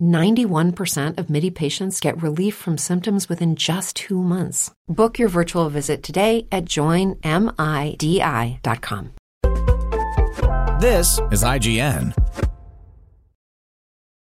91% of MIDI patients get relief from symptoms within just two months. Book your virtual visit today at joinmidi.com. This is IGN.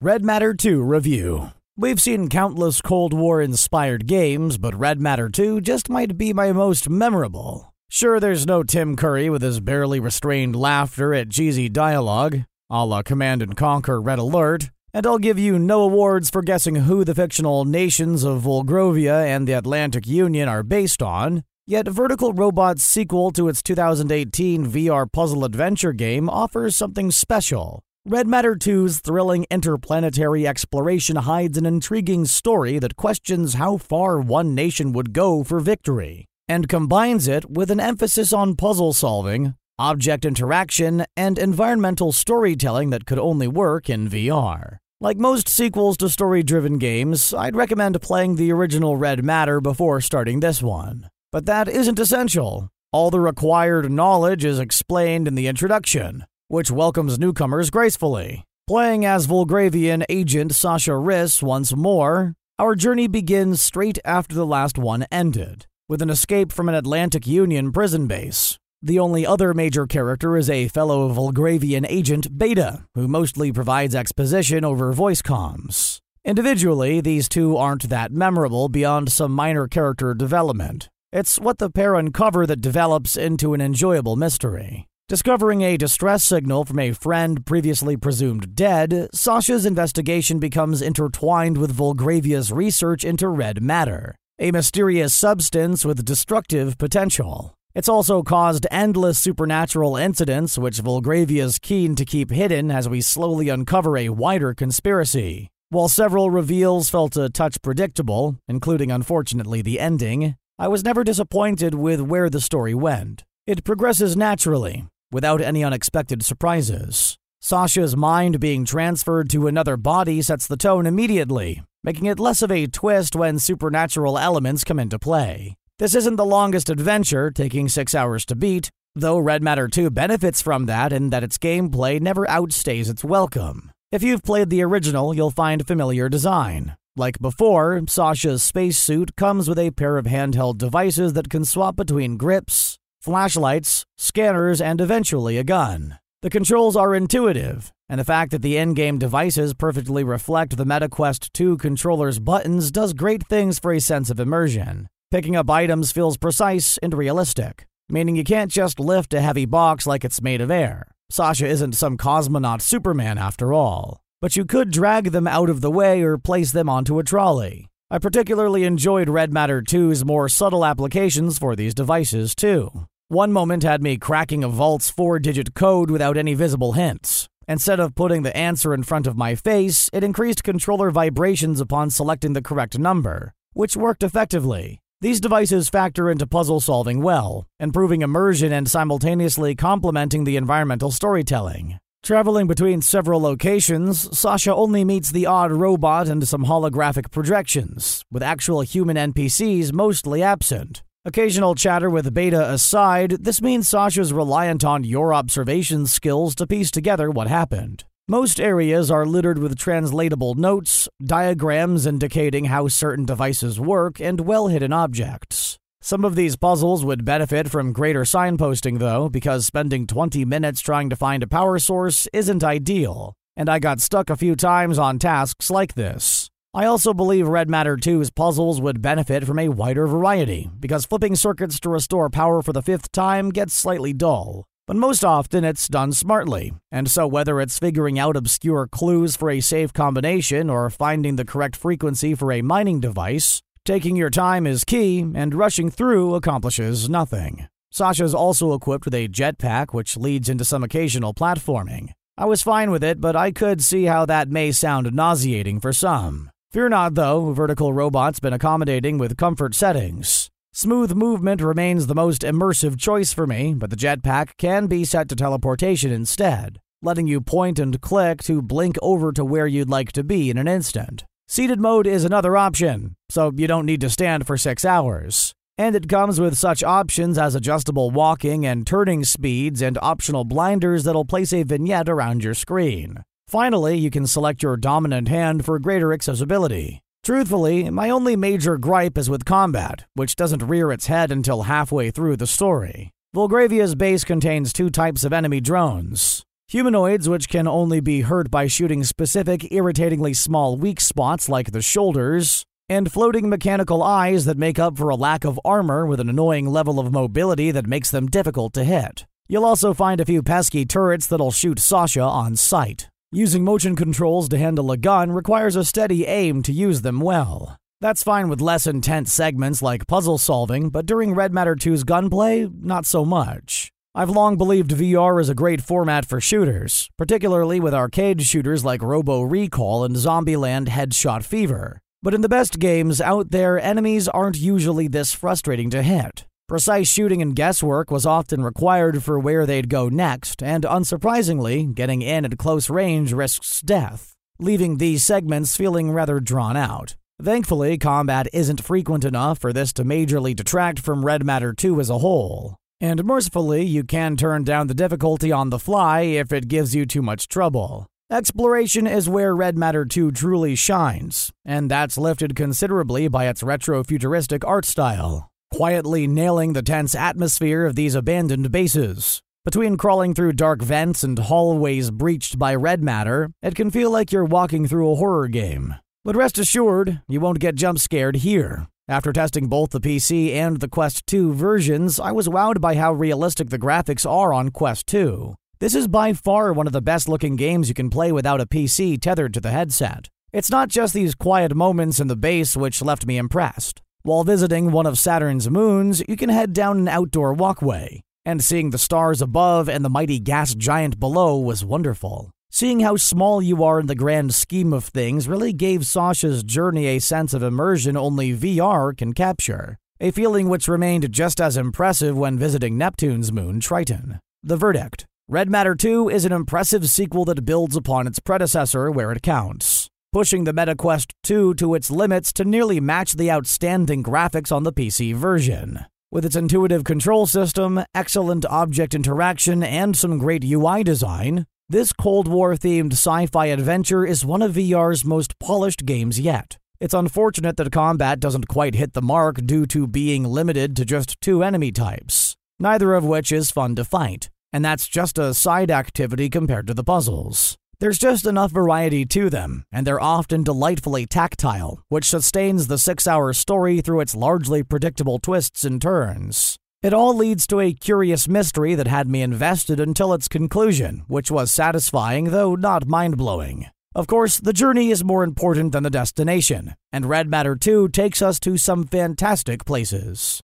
Red Matter 2 Review. We've seen countless Cold War inspired games, but Red Matter 2 just might be my most memorable. Sure, there's no Tim Curry with his barely restrained laughter at cheesy dialogue, a la Command and Conquer Red Alert, and I'll give you no awards for guessing who the fictional nations of Volgravia and the Atlantic Union are based on. Yet Vertical Robot's sequel to its 2018 VR puzzle adventure game offers something special. Red Matter 2's thrilling interplanetary exploration hides an intriguing story that questions how far one nation would go for victory, and combines it with an emphasis on puzzle solving, object interaction, and environmental storytelling that could only work in VR. Like most sequels to story driven games, I'd recommend playing the original Red Matter before starting this one. But that isn't essential. All the required knowledge is explained in the introduction, which welcomes newcomers gracefully. Playing as Volgravian agent Sasha Riss once more, our journey begins straight after the last one ended, with an escape from an Atlantic Union prison base. The only other major character is a fellow Volgravian agent, Beta, who mostly provides exposition over voice comms. Individually, these two aren't that memorable beyond some minor character development. It's what the pair uncover that develops into an enjoyable mystery. Discovering a distress signal from a friend previously presumed dead, Sasha's investigation becomes intertwined with Volgravia's research into red matter, a mysterious substance with destructive potential. It's also caused endless supernatural incidents, which Volgravia's keen to keep hidden as we slowly uncover a wider conspiracy. While several reveals felt a touch predictable, including unfortunately the ending, I was never disappointed with where the story went. It progresses naturally, without any unexpected surprises. Sasha's mind being transferred to another body sets the tone immediately, making it less of a twist when supernatural elements come into play. This isn't the longest adventure, taking six hours to beat, though Red Matter 2 benefits from that in that its gameplay never outstays its welcome. If you've played the original, you'll find familiar design. Like before, Sasha's spacesuit comes with a pair of handheld devices that can swap between grips, flashlights, scanners, and eventually a gun. The controls are intuitive, and the fact that the in game devices perfectly reflect the MetaQuest 2 controller's buttons does great things for a sense of immersion. Picking up items feels precise and realistic, meaning you can't just lift a heavy box like it's made of air. Sasha isn't some cosmonaut Superman after all but you could drag them out of the way or place them onto a trolley. I particularly enjoyed Red Matter 2's more subtle applications for these devices, too. One moment had me cracking a vault's four digit code without any visible hints. Instead of putting the answer in front of my face, it increased controller vibrations upon selecting the correct number, which worked effectively. These devices factor into puzzle solving well, improving immersion and simultaneously complementing the environmental storytelling. Traveling between several locations, Sasha only meets the odd robot and some holographic projections, with actual human NPCs mostly absent. Occasional chatter with Beta aside, this means Sasha's reliant on your observation skills to piece together what happened. Most areas are littered with translatable notes, diagrams indicating how certain devices work, and well hidden objects. Some of these puzzles would benefit from greater signposting, though, because spending 20 minutes trying to find a power source isn't ideal, and I got stuck a few times on tasks like this. I also believe Red Matter 2's puzzles would benefit from a wider variety, because flipping circuits to restore power for the fifth time gets slightly dull. But most often it's done smartly, and so whether it's figuring out obscure clues for a safe combination or finding the correct frequency for a mining device, taking your time is key, and rushing through accomplishes nothing. Sasha's also equipped with a jetpack, which leads into some occasional platforming. I was fine with it, but I could see how that may sound nauseating for some. Fear not, though, Vertical Robot's been accommodating with comfort settings. Smooth movement remains the most immersive choice for me, but the jetpack can be set to teleportation instead, letting you point and click to blink over to where you'd like to be in an instant. Seated mode is another option, so you don't need to stand for six hours. And it comes with such options as adjustable walking and turning speeds and optional blinders that'll place a vignette around your screen. Finally, you can select your dominant hand for greater accessibility. Truthfully, my only major gripe is with combat, which doesn't rear its head until halfway through the story. Volgravia's base contains two types of enemy drones humanoids, which can only be hurt by shooting specific, irritatingly small weak spots like the shoulders, and floating mechanical eyes that make up for a lack of armor with an annoying level of mobility that makes them difficult to hit. You'll also find a few pesky turrets that'll shoot Sasha on sight. Using motion controls to handle a gun requires a steady aim to use them well. That's fine with less intense segments like puzzle solving, but during Red Matter 2's gunplay, not so much. I've long believed VR is a great format for shooters, particularly with arcade shooters like Robo Recall and Zombieland Headshot Fever. But in the best games out there, enemies aren't usually this frustrating to hit. Precise shooting and guesswork was often required for where they'd go next, and unsurprisingly, getting in at close range risks death, leaving these segments feeling rather drawn out. Thankfully, combat isn't frequent enough for this to majorly detract from Red Matter 2 as a whole. And mercifully, you can turn down the difficulty on the fly if it gives you too much trouble. Exploration is where Red Matter 2 truly shines, and that's lifted considerably by its retro futuristic art style, quietly nailing the tense atmosphere of these abandoned bases. Between crawling through dark vents and hallways breached by red matter, it can feel like you're walking through a horror game. But rest assured, you won't get jump scared here. After testing both the PC and the Quest 2 versions, I was wowed by how realistic the graphics are on Quest 2. This is by far one of the best looking games you can play without a PC tethered to the headset. It's not just these quiet moments in the base which left me impressed. While visiting one of Saturn's moons, you can head down an outdoor walkway, and seeing the stars above and the mighty gas giant below was wonderful. Seeing how small you are in the grand scheme of things really gave Sasha's journey a sense of immersion only VR can capture, a feeling which remained just as impressive when visiting Neptune's moon, Triton. The verdict Red Matter 2 is an impressive sequel that builds upon its predecessor where it counts, pushing the MetaQuest 2 to its limits to nearly match the outstanding graphics on the PC version. With its intuitive control system, excellent object interaction, and some great UI design, this Cold War themed sci fi adventure is one of VR's most polished games yet. It's unfortunate that combat doesn't quite hit the mark due to being limited to just two enemy types, neither of which is fun to fight and that's just a side activity compared to the puzzles. There's just enough variety to them, and they're often delightfully tactile, which sustains the six hour story through its largely predictable twists and turns. It all leads to a curious mystery that had me invested until its conclusion, which was satisfying though not mind blowing. Of course, the journey is more important than the destination, and Red Matter 2 takes us to some fantastic places.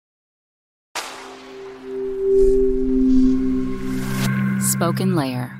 SpokenLayer.